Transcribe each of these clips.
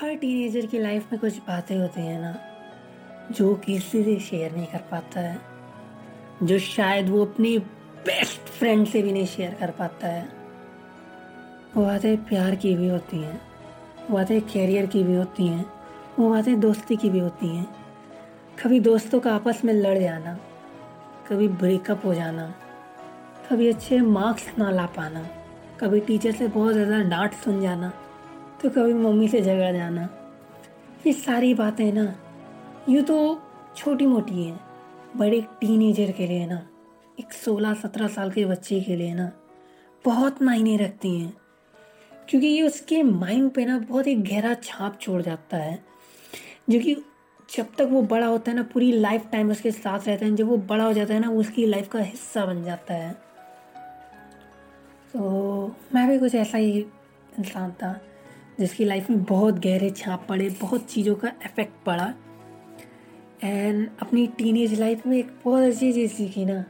हर teenager की life में कुछ बातें होती हैं ना, जो किसी से शेयर नहीं कर पाता है, जो शायद वो अपनी बेस्ट फ्रेंड से भी नहीं शेयर कर पाता है। वो बातें प्यार की भी होती हैं, वो बातें कैरियर की भी होती हैं, वो बातें दोस्ती की भी होती हैं। कभी दोस्तों का आपस में लड़ जाना, कभी ब्रेकअप हो जाना, कभी अच्छे मार्क्स ना ला पाना, कभी टीचर से बहुत ज़्यादा डांट सुन जाना तो कभी मम्मी से झगड़ जाना। ये सारी बातें ना, यूँ तो छोटी मोटी हैं। बड़े टीनेजर के लिए ना, एक सोलह सत्रह साल के बच्चे के लिए ना, बहुत मायने रखती हैं। क्योंकि ये उसके माइंड पे ना बहुत ही गहरा छाप छोड़ जाता है। जो कि जब तक वो बड़ा होता है ना, पूरी लाइफ टाइम उसके साथ रहता है, जब वो बड़ा हो जाता है ना, उसकी लाइफ का हिस्सा बन जाता है। तो मैं भी कुछ ऐसा ही इंसान था। जिसकी लाइफ में बहुत गहरे छाप पड़े, बहुत चीज़ों का इफ़ेक्ट पड़ा। एंड अपनी टीनेज लाइफ में एक बहुत अच्छी चीज़ सीखी ना,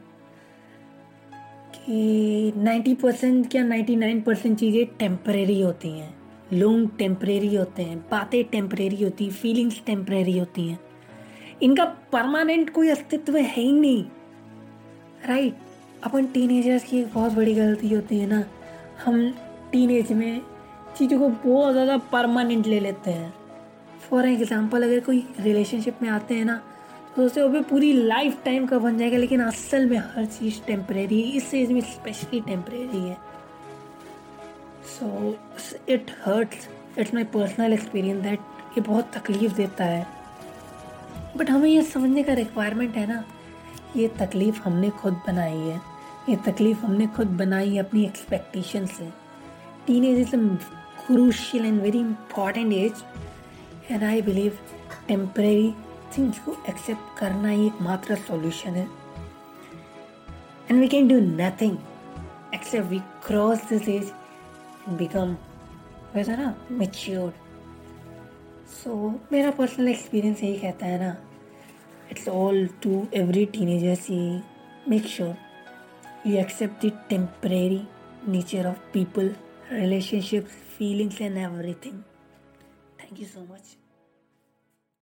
कि 90 परसेंट या 99 परसेंट चीज़ें टेम्परेरी होती हैं। लोग टेम्परेरी होते हैं, बातें टेम्परेरी होती हैं फीलिंग्स टेम्परेरी होती हैं। इनका परमानेंट कोई अस्तित्व है ही नहीं राइट right? अपन टीनेजर्स की एक बहुत बड़ी गलती होती है ना, हम टीनेज में चीज़ों को बहुत ज़्यादा परमानेंट ले लेते हैं। फॉर एग्ज़ाम्पल अगर कोई रिलेशनशिप में आते हैं ना तो सोचते वो भी पूरी लाइफ टाइम का बन जाएगा, लेकिन असल में हर चीज़ टेम्परेरी है। इस एज में स्पेशली टेम्परेरी है। So it hurts it's my personal experience that ये बहुत तकलीफ़ देता है। बट हमें ये समझने का रिक्वायरमेंट है ना, ये तकलीफ़ हमने खुद बनाई है। ये तकलीफ़ हमने खुद बनाई है अपनी एक्सपेक्टेशन से। Teenage is crucial and very important age and I believe temporary things को accept करना ही एक मात्र solution है and we can do nothing except we cross this age and become वैसा ना mature so मेरा personal experience यही कहता है ना it's all to every teenager see make sure you accept the temporary nature of people relationships feelings and everything. Thank you so much